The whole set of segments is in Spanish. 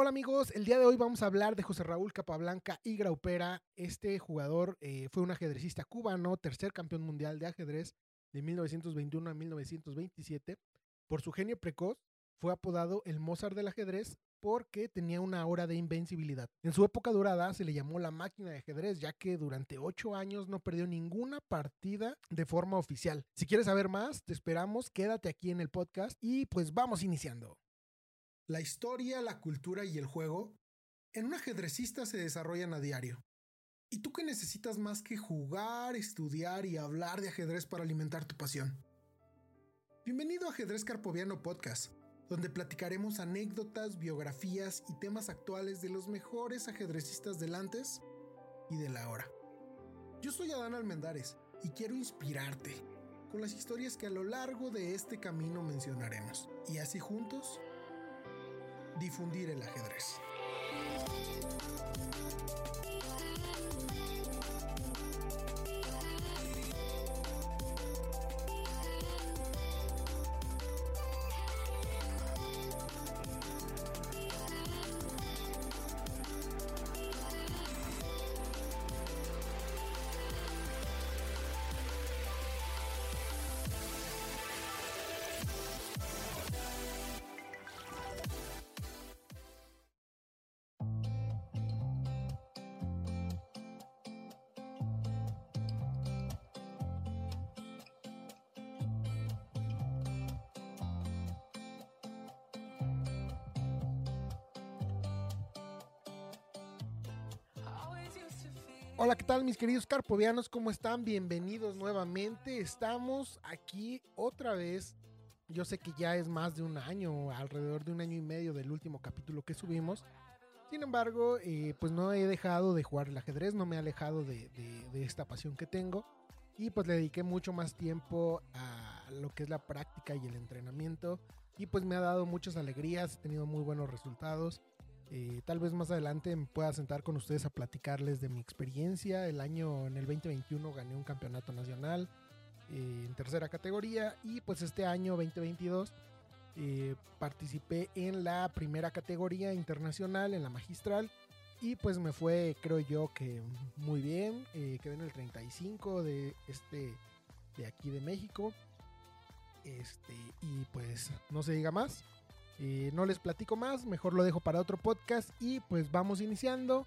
Hola amigos, el día de hoy vamos a hablar de José Raúl Capablanca y Graupera. Este jugador eh, fue un ajedrecista cubano, tercer campeón mundial de ajedrez de 1921 a 1927. Por su genio precoz, fue apodado el Mozart del ajedrez porque tenía una hora de invencibilidad. En su época dorada se le llamó la máquina de ajedrez, ya que durante ocho años no perdió ninguna partida de forma oficial. Si quieres saber más, te esperamos, quédate aquí en el podcast y pues vamos iniciando. La historia, la cultura y el juego en un ajedrecista se desarrollan a diario. ¿Y tú qué necesitas más que jugar, estudiar y hablar de ajedrez para alimentar tu pasión? Bienvenido a Ajedrez Carpoviano Podcast, donde platicaremos anécdotas, biografías y temas actuales de los mejores ajedrecistas del antes y de la ahora. Yo soy Adán Almendares y quiero inspirarte con las historias que a lo largo de este camino mencionaremos. Y así juntos difundir el ajedrez. Hola, ¿qué tal mis queridos carpovianos? ¿Cómo están? Bienvenidos nuevamente. Estamos aquí otra vez. Yo sé que ya es más de un año, alrededor de un año y medio del último capítulo que subimos. Sin embargo, eh, pues no he dejado de jugar el ajedrez, no me he alejado de, de esta pasión que tengo. Y pues le dediqué mucho más tiempo a lo que es la práctica y el entrenamiento. Y pues me ha dado muchas alegrías, he tenido muy buenos resultados. Eh, tal vez más adelante me pueda sentar con ustedes a platicarles de mi experiencia. El año, en el 2021, gané un campeonato nacional eh, en tercera categoría y pues este año 2022 eh, participé en la primera categoría internacional, en la magistral. Y pues me fue, creo yo, que muy bien. quedé en el 35 de este de aquí de México. Este, y pues no se diga más. Eh, no les platico más, mejor lo dejo para otro podcast y pues vamos iniciando.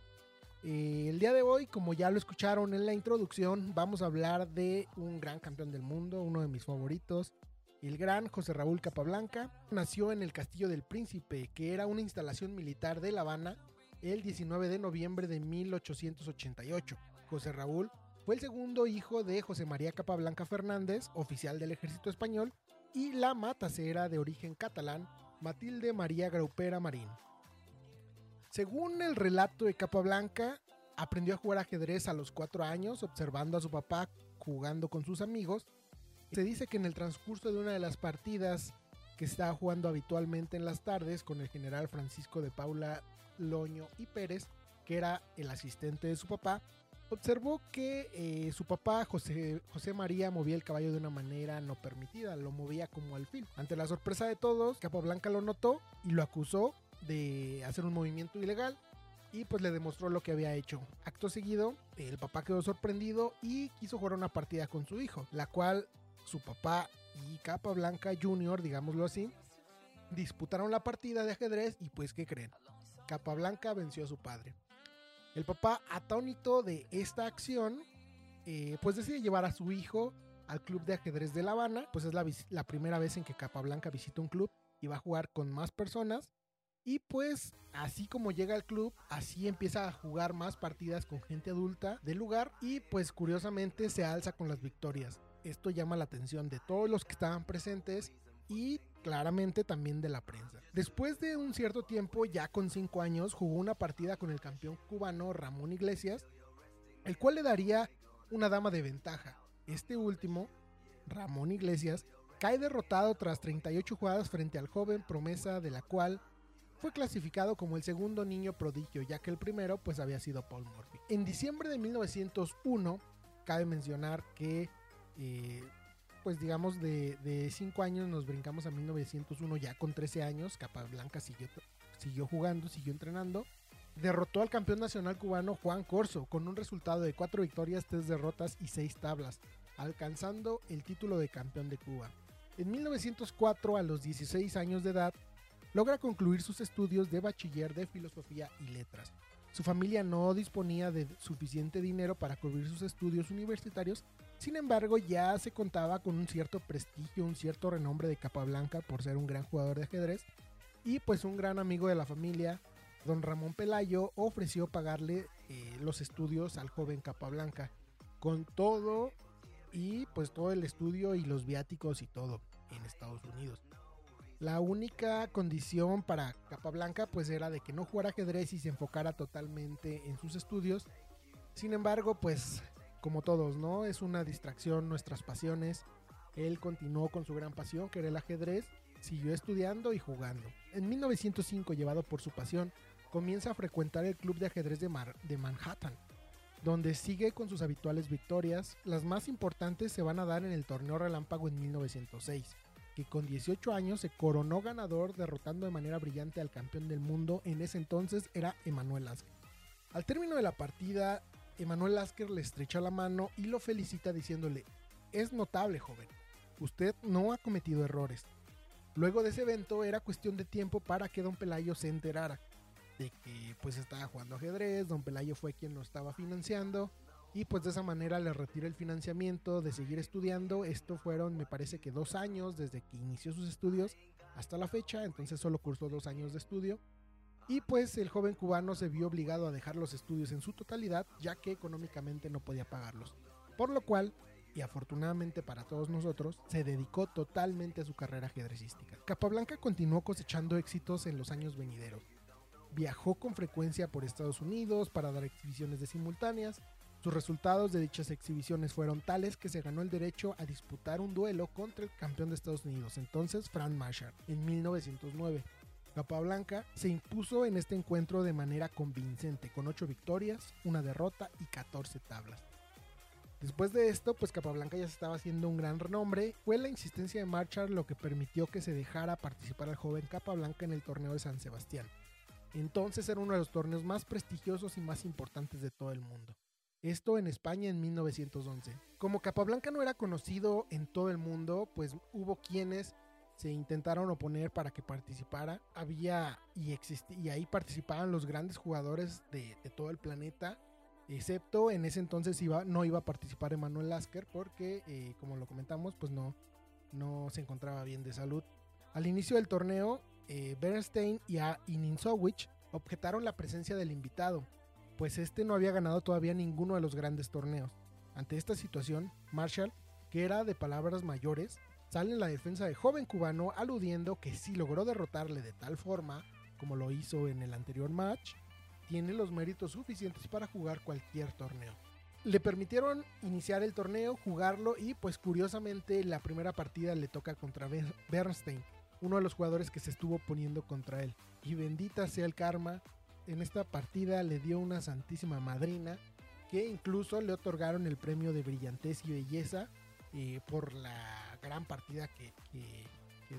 Eh, el día de hoy, como ya lo escucharon en la introducción, vamos a hablar de un gran campeón del mundo, uno de mis favoritos, el gran José Raúl Capablanca. Nació en el Castillo del Príncipe, que era una instalación militar de La Habana, el 19 de noviembre de 1888. José Raúl fue el segundo hijo de José María Capablanca Fernández, oficial del ejército español, y la matacera de origen catalán, Matilde María Graupera Marín. Según el relato de Capablanca, aprendió a jugar ajedrez a los cuatro años, observando a su papá jugando con sus amigos. Se dice que en el transcurso de una de las partidas que estaba jugando habitualmente en las tardes con el general Francisco de Paula Loño y Pérez, que era el asistente de su papá, observó que eh, su papá José, José María movía el caballo de una manera no permitida, lo movía como alfil. Ante la sorpresa de todos, Capablanca lo notó y lo acusó de hacer un movimiento ilegal y pues le demostró lo que había hecho. Acto seguido, el papá quedó sorprendido y quiso jugar una partida con su hijo, la cual su papá y Capablanca Jr., digámoslo así, disputaron la partida de ajedrez y pues ¿qué creen? Capablanca venció a su padre. El papá, atónito de esta acción, eh, pues decide llevar a su hijo al club de ajedrez de La Habana, pues es la, primera vez en que Capablanca visita un club y va a jugar con más personas. Y pues así como llega al club, así empieza a jugar más partidas con gente adulta del lugar y pues curiosamente se alza con las victorias. Esto llama la atención de todos los que estaban presentes y claramente también de la prensa. Después de un cierto tiempo, ya con 5 años, jugó una partida con el campeón cubano Ramón Iglesias, el cual le daría una dama de ventaja. Este último, Ramón Iglesias, cae derrotado tras 38 jugadas frente al joven promesa de la cual fue clasificado como el segundo niño prodigio, ya que el primero pues había sido Paul Murphy. En diciembre de 1901, cabe mencionar que eh, pues digamos de 5 años nos brincamos a 1901 ya con 13 años, Capablanca siguió, siguió jugando, siguió entrenando. Derrotó al campeón nacional cubano Juan Corso con un resultado de 4 victorias, 3 derrotas y 6 tablas, alcanzando el título de campeón de Cuba. En 1904, a los 16 años de edad, logra concluir sus estudios de bachiller de filosofía y letras. Su familia no disponía de suficiente dinero para cubrir sus estudios universitarios, sin embargo ya se contaba con un cierto prestigio, un cierto renombre de Capablanca por ser un gran jugador de ajedrez y pues un gran amigo de la familia, don Ramón Pelayo, ofreció pagarle eh, los estudios al joven Capablanca, con todo y pues todo el estudio y los viáticos y todo en Estados Unidos. La única condición para Capablanca pues era de que no jugara ajedrez y se enfocara totalmente en sus estudios. Sin embargo, pues como todos, ¿no? Es una distracción nuestras pasiones. Él continuó con su gran pasión, que era el ajedrez, siguió estudiando y jugando. En 1905, llevado por su pasión, comienza a frecuentar el club de ajedrez de, de Manhattan, donde sigue con sus habituales victorias. Las más importantes se van a dar en el torneo relámpago en 1906 que con 18 años se coronó ganador derrotando de manera brillante al campeón del mundo en ese entonces era Emanuel Lasker. Al término de la partida, Emanuel Lasker le estrecha la mano y lo felicita diciéndole, es notable joven, usted no ha cometido errores. Luego de ese evento era cuestión de tiempo para que don Pelayo se enterara de que pues estaba jugando ajedrez, don Pelayo fue quien lo estaba financiando y pues de esa manera le retira el financiamiento de seguir estudiando. Esto fueron, me parece que dos años desde que inició sus estudios hasta la fecha, entonces solo cursó dos años de estudio. Y pues el joven cubano se vio obligado a dejar los estudios en su totalidad, ya que económicamente no podía pagarlos. Por lo cual, y afortunadamente para todos nosotros, se dedicó totalmente a su carrera ajedrecística. Capablanca continuó cosechando éxitos en los años venideros. Viajó con frecuencia por Estados Unidos para dar exhibiciones de simultáneas, sus resultados de dichas exhibiciones fueron tales que se ganó el derecho a disputar un duelo contra el campeón de Estados Unidos, entonces Frank Marshall, en 1909. Capablanca se impuso en este encuentro de manera convincente, con 8 victorias, una derrota y 14 tablas. Después de esto, pues Capablanca ya se estaba haciendo un gran renombre. Fue la insistencia de Marshall lo que permitió que se dejara participar al joven Capablanca en el torneo de San Sebastián. Entonces era uno de los torneos más prestigiosos y más importantes de todo el mundo. Esto en España en 1911. Como Capablanca no era conocido en todo el mundo, pues hubo quienes se intentaron oponer para que participara. Había y, y ahí participaban los grandes jugadores de, todo el planeta. Excepto en ese entonces iba, no iba a participar Emanuel Lasker porque, eh, como lo comentamos, pues no, no se encontraba bien de salud. Al inicio del torneo, eh, Bernstein y, a, objetaron la presencia del invitado, pues este no había ganado todavía ninguno de los grandes torneos. Ante esta situación, Marshall, que era de palabras mayores, sale en la defensa de joven cubano aludiendo que si logró derrotarle de tal forma, como lo hizo en el anterior match, tiene los méritos suficientes para jugar cualquier torneo. Le permitieron iniciar el torneo, jugarlo y pues curiosamente la primera partida le toca contra Bernstein, uno de los jugadores que se estuvo poniendo contra él. Y bendita sea el karma, en esta partida le dio una santísima madrina que incluso le otorgaron el premio de brillantez y belleza eh, por la gran partida que,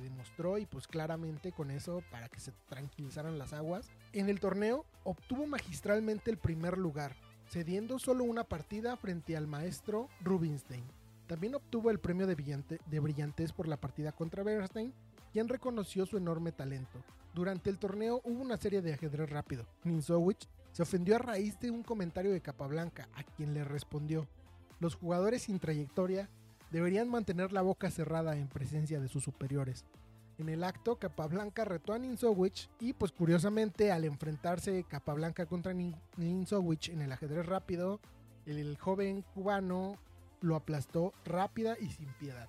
demostró y pues claramente con eso para que se tranquilizaran las aguas. En el torneo obtuvo magistralmente el primer lugar, cediendo solo una partida frente al maestro Rubinstein. También obtuvo el premio de, brillantez por la partida contra Bernstein, quien reconoció su enorme talento. Durante el torneo hubo una serie de ajedrez rápido. Ninsowich se ofendió a raíz de un comentario de Capablanca, a quien le respondió: Los jugadores sin trayectoria deberían mantener la boca cerrada en presencia de sus superiores. En el acto, Capablanca retó a Ninsowich y, pues curiosamente, al enfrentarse Capablanca contra Ninsowich en el ajedrez rápido, el joven cubano lo aplastó rápida y sin piedad.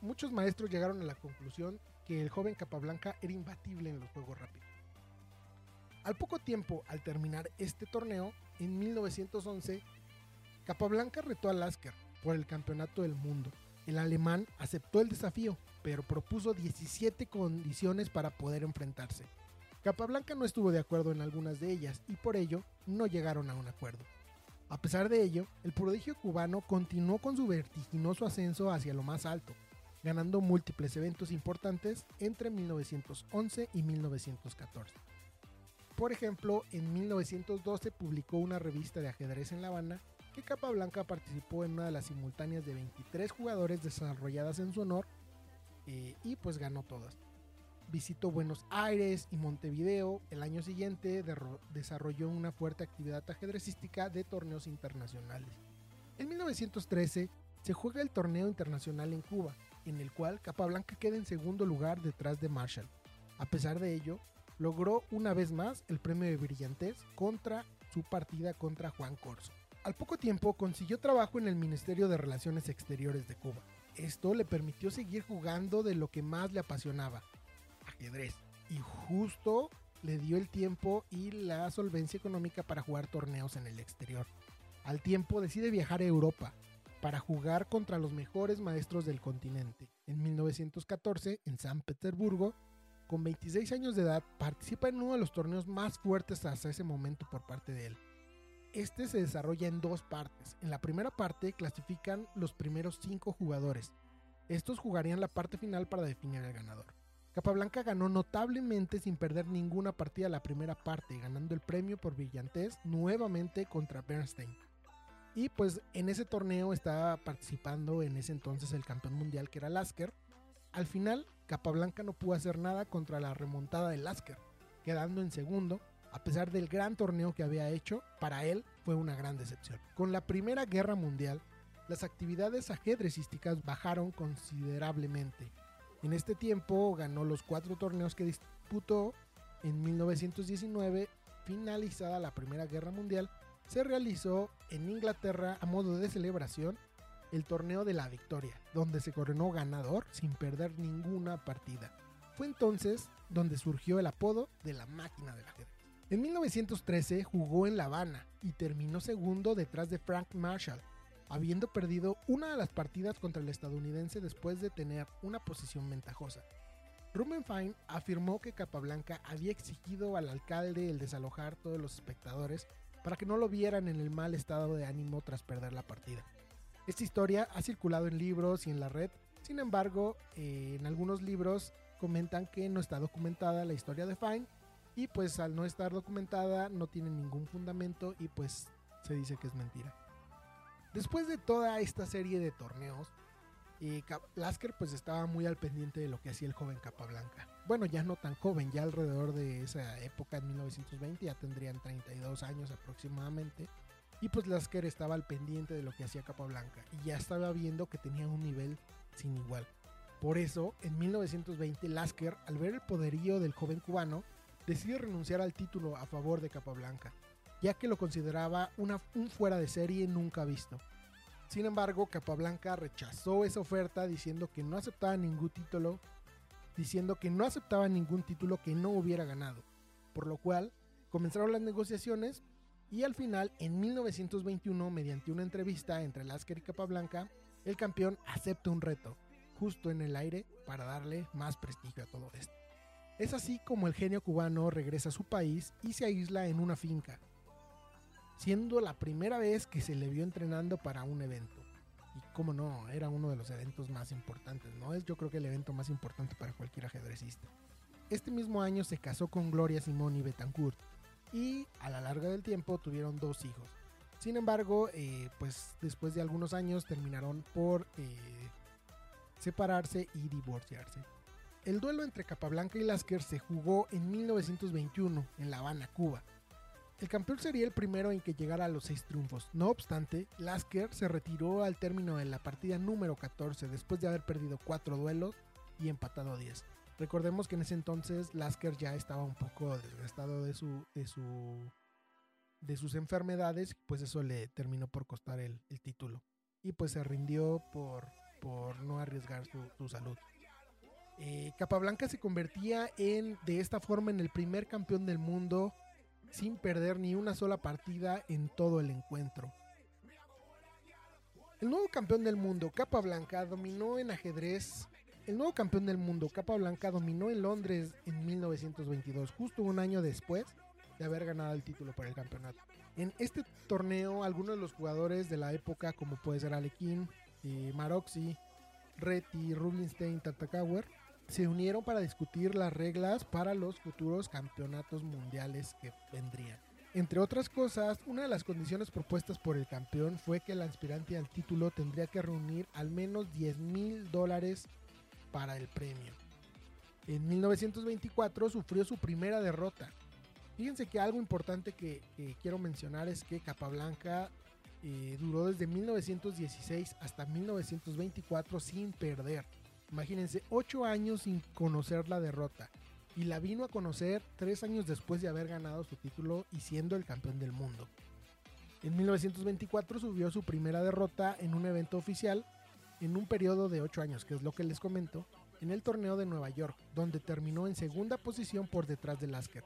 Muchos maestros llegaron a la conclusión que el joven Capablanca era imbatible en los juegos rápidos. Al poco tiempo, al terminar este torneo, en 1911, Capablanca retó a Lasker por el campeonato del mundo. El alemán aceptó el desafío, pero propuso 17 condiciones para poder enfrentarse. Capablanca no estuvo de acuerdo en algunas de ellas y por ello no llegaron a un acuerdo. A pesar de ello, el prodigio cubano continuó con su vertiginoso ascenso hacia lo más alto, ganando múltiples eventos importantes entre 1911 y 1914. Por ejemplo, en 1912 publicó una revista de ajedrez en La Habana que Capablanca participó en una de las simultáneas de 23 jugadores desarrolladas en su honor eh, y pues ganó todas. Visitó Buenos Aires y Montevideo. El año siguiente desarrolló una fuerte actividad ajedrecística de torneos internacionales. En 1913 se juega el torneo internacional en Cuba, en el cual Capablanca queda en segundo lugar detrás de Marshall. A pesar de ello, logró una vez más el premio de brillantez contra su partida contra Juan Corso. Al poco tiempo consiguió trabajo en el Ministerio de Relaciones Exteriores de Cuba. Esto le permitió seguir jugando de lo que más le apasionaba, ajedrez. Y justo le dio el tiempo y la solvencia económica para jugar torneos en el exterior. Al tiempo decide viajar a Europa para jugar contra los mejores maestros del continente. En 1914, en San Petersburgo, con 26 años de edad, participa en uno de los torneos más fuertes hasta ese momento por parte de él. Este se desarrolla en dos partes. En la primera parte clasifican los primeros cinco jugadores. Estos jugarían la parte final para definir al ganador. Capablanca ganó notablemente sin perder ninguna partida la primera parte, ganando el premio por brillantez nuevamente contra Bernstein. Y pues en ese torneo estaba participando en ese entonces el campeón mundial que era Lasker. Al final, Capablanca no pudo hacer nada contra la remontada de Lasker, quedando en segundo. A pesar del gran torneo que había hecho, para él fue una gran decepción. Con la Primera Guerra Mundial, las actividades ajedrecísticas bajaron considerablemente en este tiempo ganó los cuatro torneos que disputó. En 1919, finalizada la Primera Guerra Mundial, se realizó en Inglaterra a modo de celebración el torneo de la victoria, donde se coronó ganador sin perder ninguna partida. Fue entonces donde surgió el apodo de la máquina del ajedrez. En 1913 jugó en La Habana y terminó segundo detrás de Frank Marshall, habiendo perdido una de las partidas contra el estadounidense después de tener una posición ventajosa. Rubenfine afirmó que Capablanca había exigido al alcalde el desalojar todos los espectadores para que no lo vieran en el mal estado de ánimo tras perder la partida. Esta historia ha circulado en libros y en la red, sin embargo, eh, en algunos libros comentan que no está documentada la historia de Fine y pues al no estar documentada no tiene ningún fundamento y pues se dice que es mentira. Después de toda esta serie de torneos, Lasker pues estaba muy al pendiente de lo que hacía el joven Capablanca. Bueno, ya no tan joven, ya alrededor de esa época, en 1920, ya tendrían 32 años aproximadamente. Y pues Lasker estaba al pendiente de lo que hacía Capablanca y ya estaba viendo que tenía un nivel sin igual. Por eso, en 1920, Lasker, al ver el poderío del joven cubano, decide renunciar al título a favor de Capablanca ya que lo consideraba un fuera de serie nunca visto. Sin embargo, Capablanca rechazó esa oferta diciendo que no aceptaba ningún título, diciendo que no aceptaba ningún título que no hubiera ganado, por lo cual comenzaron las negociaciones y al final, en 1921, mediante una entrevista entre Lasker y Capablanca, el campeón acepta un reto, justo en el aire, para darle más prestigio a todo esto. Es así como el genio cubano regresa a su país y se aísla en una finca, siendo la primera vez que se le vio entrenando para un evento. Y cómo no, era uno de los eventos más importantes, ¿no? Es yo creo que el evento más importante para cualquier ajedrecista. Este mismo año se casó con Gloria Simoni Betancourt y a la larga del tiempo tuvieron dos hijos. Sin embargo, eh, pues después de algunos años terminaron por eh, separarse y divorciarse. El duelo entre Capablanca y Lasker se jugó en 1921 en La Habana, Cuba. El campeón sería el primero en que llegara a los seis triunfos. No obstante, Lasker se retiró al término de la partida número 14 después de haber perdido cuatro duelos y empatado 10. Recordemos que en ese entonces Lasker ya estaba un poco desgastado de su, de su de sus enfermedades, pues eso le terminó por costar el, título. Y pues se rindió por, por no arriesgar su, salud. Eh, Capablanca se convertía en de esta forma en el primer campeón del mundo sin perder ni una sola partida en todo el encuentro. El nuevo campeón del mundo, Capa Blanca, dominó en ajedrez. El nuevo campeón del mundo, Capa Blanca, dominó en Londres en 1922, justo un año después de haber ganado el título para el campeonato. En este torneo, algunos de los jugadores de la época, como puede ser Alekin, eh, Maroxi, Reti, Rubinstein, Tatakauer, se unieron para discutir las reglas para los futuros campeonatos mundiales que vendrían. Entre otras cosas, una de las condiciones propuestas por el campeón fue que el aspirante al título tendría que reunir al menos 10 mil dólares para el premio. En 1924 sufrió su primera derrota. Fíjense que algo importante que, quiero mencionar es que Capablanca eh, duró desde 1916 hasta 1924 sin perder. Imagínense, 8 años sin conocer la derrota. Y la vino a conocer 3 años después de haber ganado su título y siendo el campeón del mundo. En 1924 subió su primera derrota en un evento oficial en un periodo de 8 años, que es lo que les comento, en el torneo de Nueva York, donde terminó en segunda posición por detrás de Lasker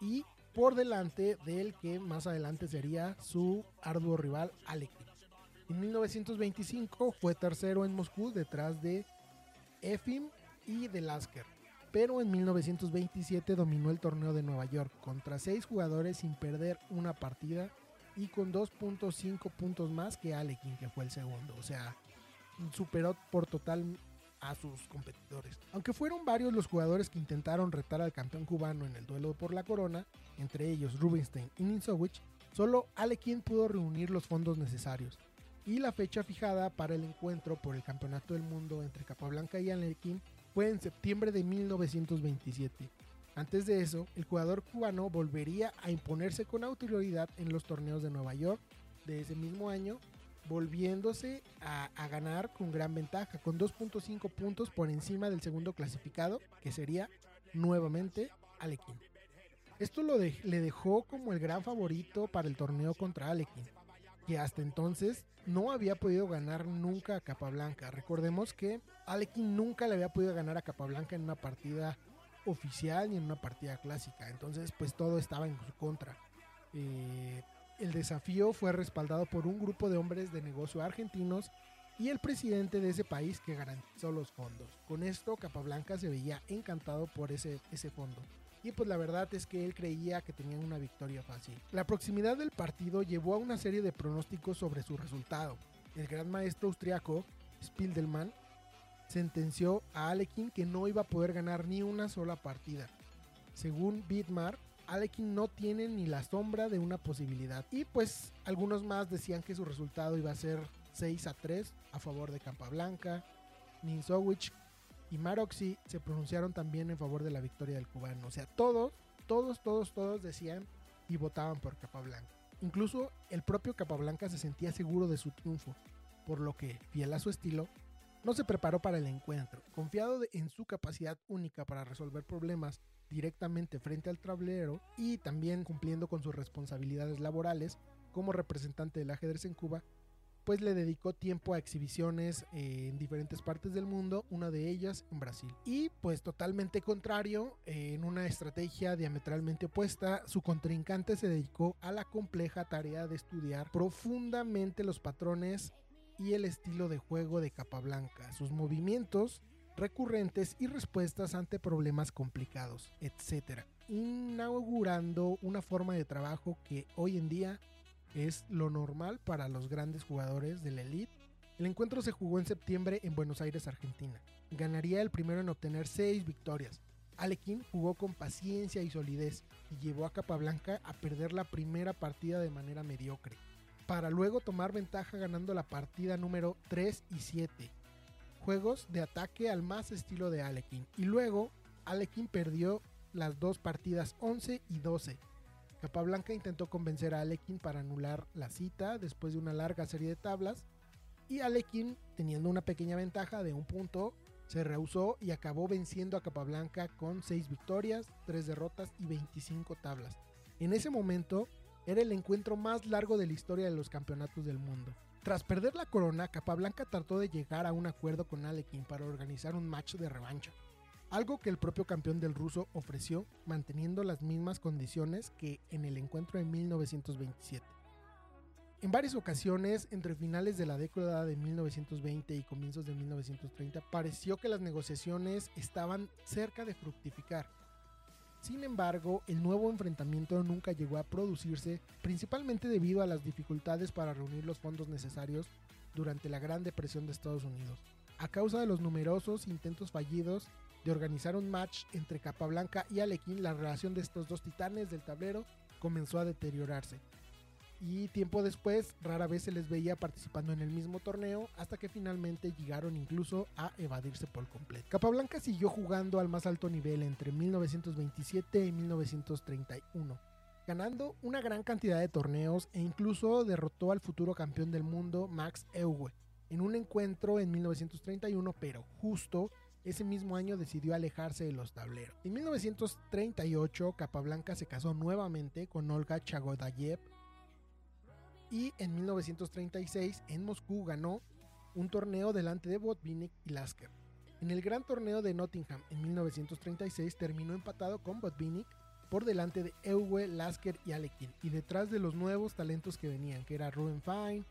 y por delante del que más adelante sería su arduo rival Alekin. En 1925 fue tercero en Moscú detrás de Efim y de Lasker. Pero en 1927 dominó el torneo de Nueva York contra seis jugadores sin perder una partida y con 2.5 puntos más que Alekin, que fue el segundo. O sea, superó por total a sus competidores. Aunque fueron varios los jugadores que intentaron retar al campeón cubano en el duelo por la corona, entre ellos Rubinstein y Ninsowicz, solo Alekin pudo reunir los fondos necesarios. Y la fecha fijada para el encuentro por el campeonato del mundo entre Capablanca y Alekin fue en septiembre de 1927. Antes de eso, el jugador cubano volvería a imponerse con autoridad en los torneos de Nueva York de ese mismo año volviéndose a, ganar con gran ventaja, con 2.5 puntos por encima del segundo clasificado, que sería nuevamente Alekin. Esto lo le dejó como el gran favorito para el torneo contra Alekin, que hasta entonces no había podido ganar nunca a Capablanca. Recordemos que Alekin nunca le había podido ganar a Capablanca en una partida oficial ni en una partida clásica. Entonces, pues todo estaba en su contra. Eh, el desafío fue respaldado por un grupo de hombres de negocio argentinos y el presidente de ese país que garantizó los fondos. Con esto Capablanca se veía encantado por ese, ese fondo. Y pues la verdad es que él creía que tenían una victoria fácil. La proximidad del partido llevó a una serie de pronósticos sobre su resultado. El gran maestro austriaco, Spildelman, sentenció a Alekin que no iba a poder ganar ni una sola partida. Según Bitmar, Alekin no tiene ni la sombra de una posibilidad. Y pues algunos más decían que su resultado iba a ser 6 a 3 a favor de Campablanca. Ninsowicz y Maroxy se pronunciaron también en favor de la victoria del cubano. O sea, todos, todos, todos, todos decían y votaban por Capablanca. Incluso el propio Capablanca se sentía seguro de su triunfo, por lo que, fiel a su estilo, no se preparó para el encuentro. Confiado en su capacidad única para resolver problemas directamente frente al tablero y también cumpliendo con sus responsabilidades laborales como representante del ajedrez en Cuba, pues le dedicó tiempo a exhibiciones eh, en diferentes partes del mundo, una de ellas en Brasil. Y pues totalmente contrario, en una estrategia diametralmente opuesta, su contrincante se dedicó a la compleja tarea de estudiar profundamente los patrones y el estilo de juego de Capablanca, sus movimientos recurrentes y respuestas ante problemas complicados, etc. Inaugurando una forma de trabajo que hoy en día es lo normal para los grandes jugadores de la elite. El encuentro se jugó en septiembre en Buenos Aires, Argentina. Ganaría el primero en obtener seis victorias. Alekin jugó con paciencia y solidez y llevó a Capablanca a perder la primera partida de manera mediocre, para luego tomar ventaja ganando la partida número 3 y 7, juegos de ataque al más estilo de Alekin. Y luego Alekin perdió las dos partidas 11 y 12. Capablanca intentó convencer a Alekin para anular la cita después de una larga serie de tablas. Y Alekin, teniendo una pequeña ventaja de un punto, se rehusó y acabó venciendo a Capablanca con 6 victorias, 3 derrotas y 25 tablas. En ese momento era el encuentro más largo de la historia de los campeonatos del mundo. Tras perder la corona, Capablanca trató de llegar a un acuerdo con Alekin para organizar un match de revancha, algo que el propio campeón del ruso ofreció manteniendo las mismas condiciones que en el encuentro de 1927. En varias ocasiones, entre finales de la década de 1920 y comienzos de 1930, pareció que las negociaciones estaban cerca de fructificar sin embargo, el nuevo enfrentamiento nunca llegó a producirse, principalmente debido a las dificultades para reunir los fondos necesarios durante la Gran Depresión de Estados Unidos. A causa de los numerosos intentos fallidos de organizar un match entre Capablanca y Alekin, la relación de estos dos titanes del tablero comenzó a deteriorarse. Y tiempo después, rara vez se les veía participando en el mismo torneo, hasta que finalmente llegaron incluso a evadirse por completo. Capablanca siguió jugando al más alto nivel entre 1927 y 1931, ganando una gran cantidad de torneos e incluso derrotó al futuro campeón del mundo Max Euwe en un encuentro en 1931, pero justo ese mismo año decidió alejarse de los tableros. En 1938, Capablanca se casó nuevamente con Olga Chagodayev y en 1936 en Moscú ganó un torneo delante de Botvinnik y Lasker. En el gran torneo de Nottingham en 1936 terminó empatado con Botvinnik por delante de Euwe, Lasker y Alekin y detrás de los nuevos talentos que venían, que era Ruben Fine,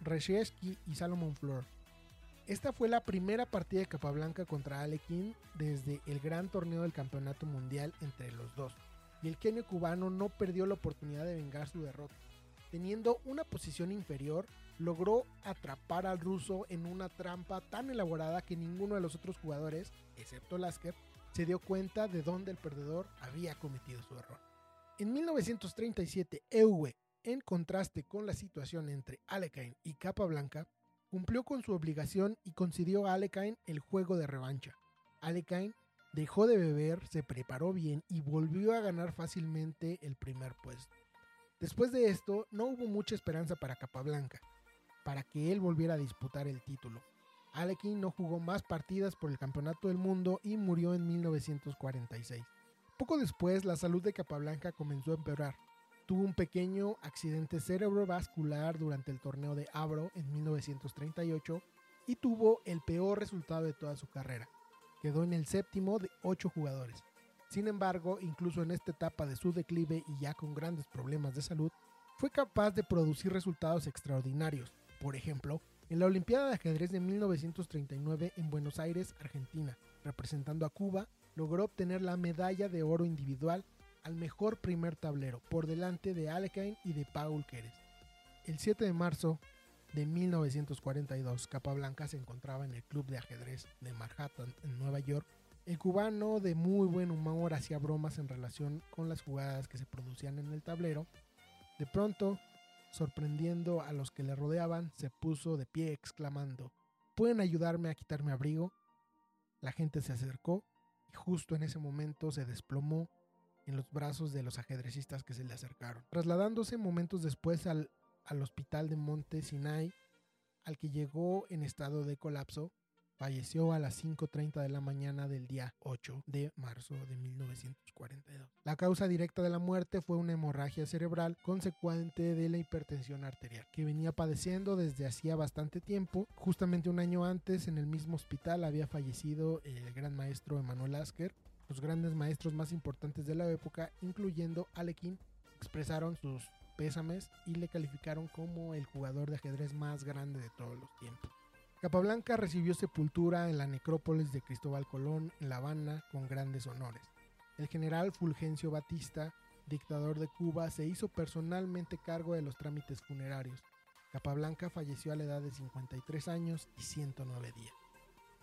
Reshevsky y Salomon Flor. Esta fue la primera partida de Capablanca contra Alekin desde el gran torneo del Campeonato Mundial entre los dos, y el kenio cubano no perdió la oportunidad de vengar su derrota. Teniendo una posición inferior, logró atrapar al ruso en una trampa tan elaborada que ninguno de los otros jugadores, excepto Lasker, se dio cuenta de dónde el perdedor había cometido su error. En 1937, Ewe, en contraste con la situación entre Alekhine y Capablanca, cumplió con su obligación y concedió a Alekhine el juego de revancha. Alekhine dejó de beber, se preparó bien y volvió a ganar fácilmente el primer puesto. Después de esto, no hubo mucha esperanza para Capablanca, para que él volviera a disputar el título. Alekhine no jugó más partidas por el Campeonato del Mundo y murió en 1946. Poco después, la salud de Capablanca comenzó a empeorar tuvo un pequeño accidente cerebrovascular durante el torneo de Abro en 1938 y tuvo el peor resultado de toda su carrera. Quedó en el séptimo de ocho jugadores. Sin embargo, incluso en esta etapa de su declive y ya con grandes problemas de salud, fue capaz de producir resultados extraordinarios. Por ejemplo, en la Olimpiada de Ajedrez de 1939 en Buenos Aires, Argentina, representando a Cuba, logró obtener la medalla de oro individual al mejor primer tablero, por delante de Alekhine y de Paul Keres. El 7 de marzo de 1942, Capablanca se encontraba en el club de ajedrez de Manhattan, en Nueva York. El cubano, de muy buen humor, hacía bromas en relación con las jugadas que se producían en el tablero. De pronto, sorprendiendo a los que le rodeaban, se puso de pie exclamando, ¿pueden ayudarme a quitarme abrigo? La gente se acercó y justo en ese momento se desplomó en los brazos de los ajedrecistas que se le acercaron. Trasladándose momentos después al, al hospital de Monte Sinai, al que llegó en estado de colapso, falleció a las 5.30 de la mañana del día 8 de marzo de 1942. La causa directa de la muerte fue una hemorragia cerebral consecuente de la hipertensión arterial, que venía padeciendo desde hacía bastante tiempo. Justamente un año antes, en el mismo hospital, había fallecido el gran maestro Emanuel Asker, los grandes maestros más importantes de la época, incluyendo Alekin, expresaron sus pésames y le calificaron como el jugador de ajedrez más grande de todos los tiempos. Capablanca recibió sepultura en la necrópolis de Cristóbal Colón en La Habana con grandes honores. El general Fulgencio Batista, dictador de Cuba, se hizo personalmente cargo de los trámites funerarios. Capablanca falleció a la edad de 53 años y 109 días.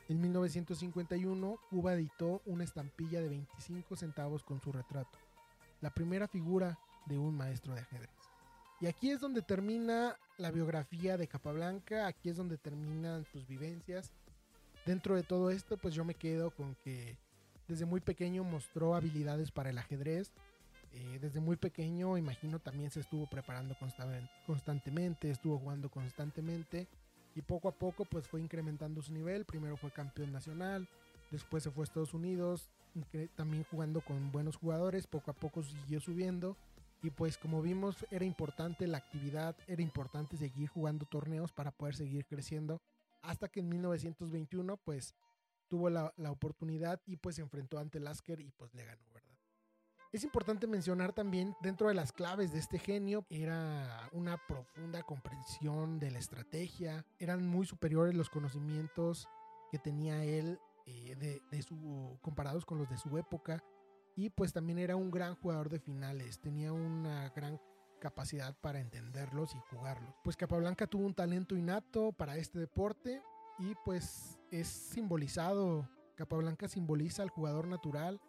En 1951, Cuba editó una estampilla de 25 centavos con su retrato, la primera figura de un maestro de ajedrez. Y aquí es donde termina la biografía de Capablanca, aquí es donde terminan sus vivencias. Dentro de todo esto, pues yo me quedo con que desde muy pequeño mostró habilidades para el ajedrez. Eh, desde muy pequeño, imagino, también se estuvo preparando constantemente, estuvo jugando constantemente y poco a poco pues fue incrementando su nivel. Primero fue campeón nacional, después se fue a Estados Unidos, también jugando con buenos jugadores, poco a poco siguió subiendo y pues como vimos era importante la actividad, era importante seguir jugando torneos para poder seguir creciendo hasta que en 1921 pues tuvo la, oportunidad y pues se enfrentó ante Lasker y pues le ganó. Es importante mencionar también, dentro de las claves de este genio, era una profunda comprensión de la estrategia, eran muy superiores los conocimientos que tenía él eh, de, su, comparados con los de su época, y pues también era un gran jugador de finales, tenía una gran capacidad para entenderlos y jugarlos. Pues Capablanca tuvo un talento innato para este deporte y pues es simbolizado Capablanca simboliza al jugador natural,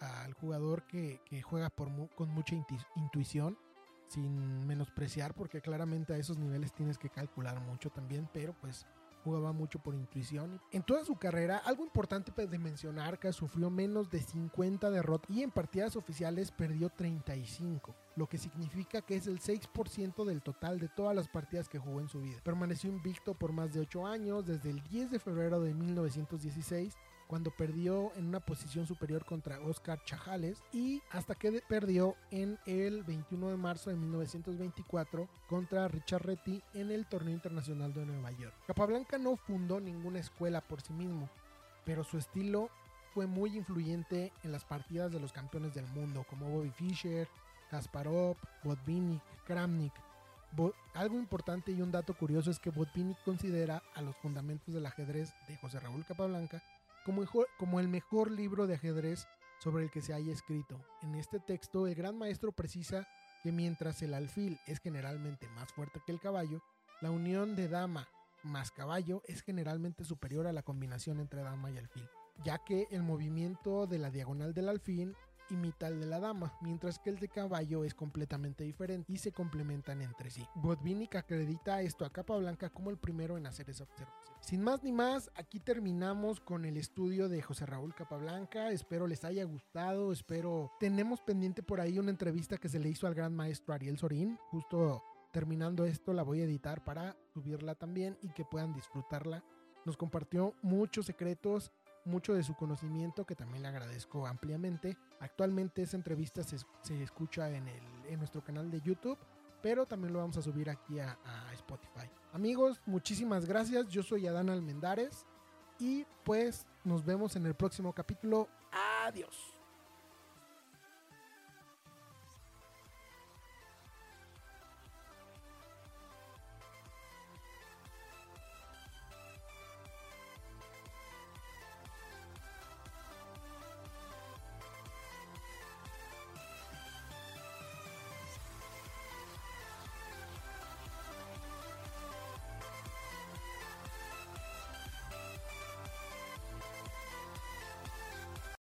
al jugador que, que juega por con mucha intuición, sin menospreciar, porque claramente a esos niveles tienes que calcular mucho también, pero pues jugaba mucho por intuición. En toda su carrera, algo importante pues, de mencionar que sufrió menos de 50 derrotas y en partidas oficiales perdió 35, lo que significa que es el 6% del total de todas las partidas que jugó en su vida. Permaneció invicto por más de 8 años, desde el 10 de febrero de 1916 cuando perdió en una posición superior contra Oscar Chajales y hasta que perdió en el 21 de marzo de 1924 contra Richard Retty en el torneo internacional de Nueva York. Capablanca no fundó ninguna escuela por sí mismo, pero su estilo fue muy influyente en las partidas de los campeones del mundo como Bobby Fischer, Kasparov, Botvinnik, Kramnik. algo importante y un dato curioso es que Botvinnik considera a los fundamentos del ajedrez de José Raúl Capablanca como, el mejor libro de ajedrez sobre el que se haya escrito. En este texto, el gran maestro precisa que mientras el alfil es generalmente más fuerte que el caballo, la unión de dama más caballo es generalmente superior a la combinación entre dama y alfil, ya que el movimiento de la diagonal del alfil imita el de la dama, mientras que el de caballo es completamente diferente y se complementan entre sí. Botvinnik acredita esto a Capablanca como el primero en hacer esa observación. Sin más ni más, aquí terminamos con el estudio de José Raúl Capablanca. Espero les haya gustado, espero tenemos pendiente por ahí una entrevista que se le hizo al gran maestro Ariel Sorín, justo terminando esto la voy a editar para subirla también y que puedan disfrutarla. Nos compartió muchos secretos mucho de su conocimiento, que también le agradezco ampliamente. Actualmente esa entrevista se, escucha en, el, en nuestro canal de YouTube, pero también lo vamos a subir aquí a, a Spotify. Amigos, muchísimas gracias. Yo soy Adán Almendares y pues nos vemos en el próximo capítulo. Adiós.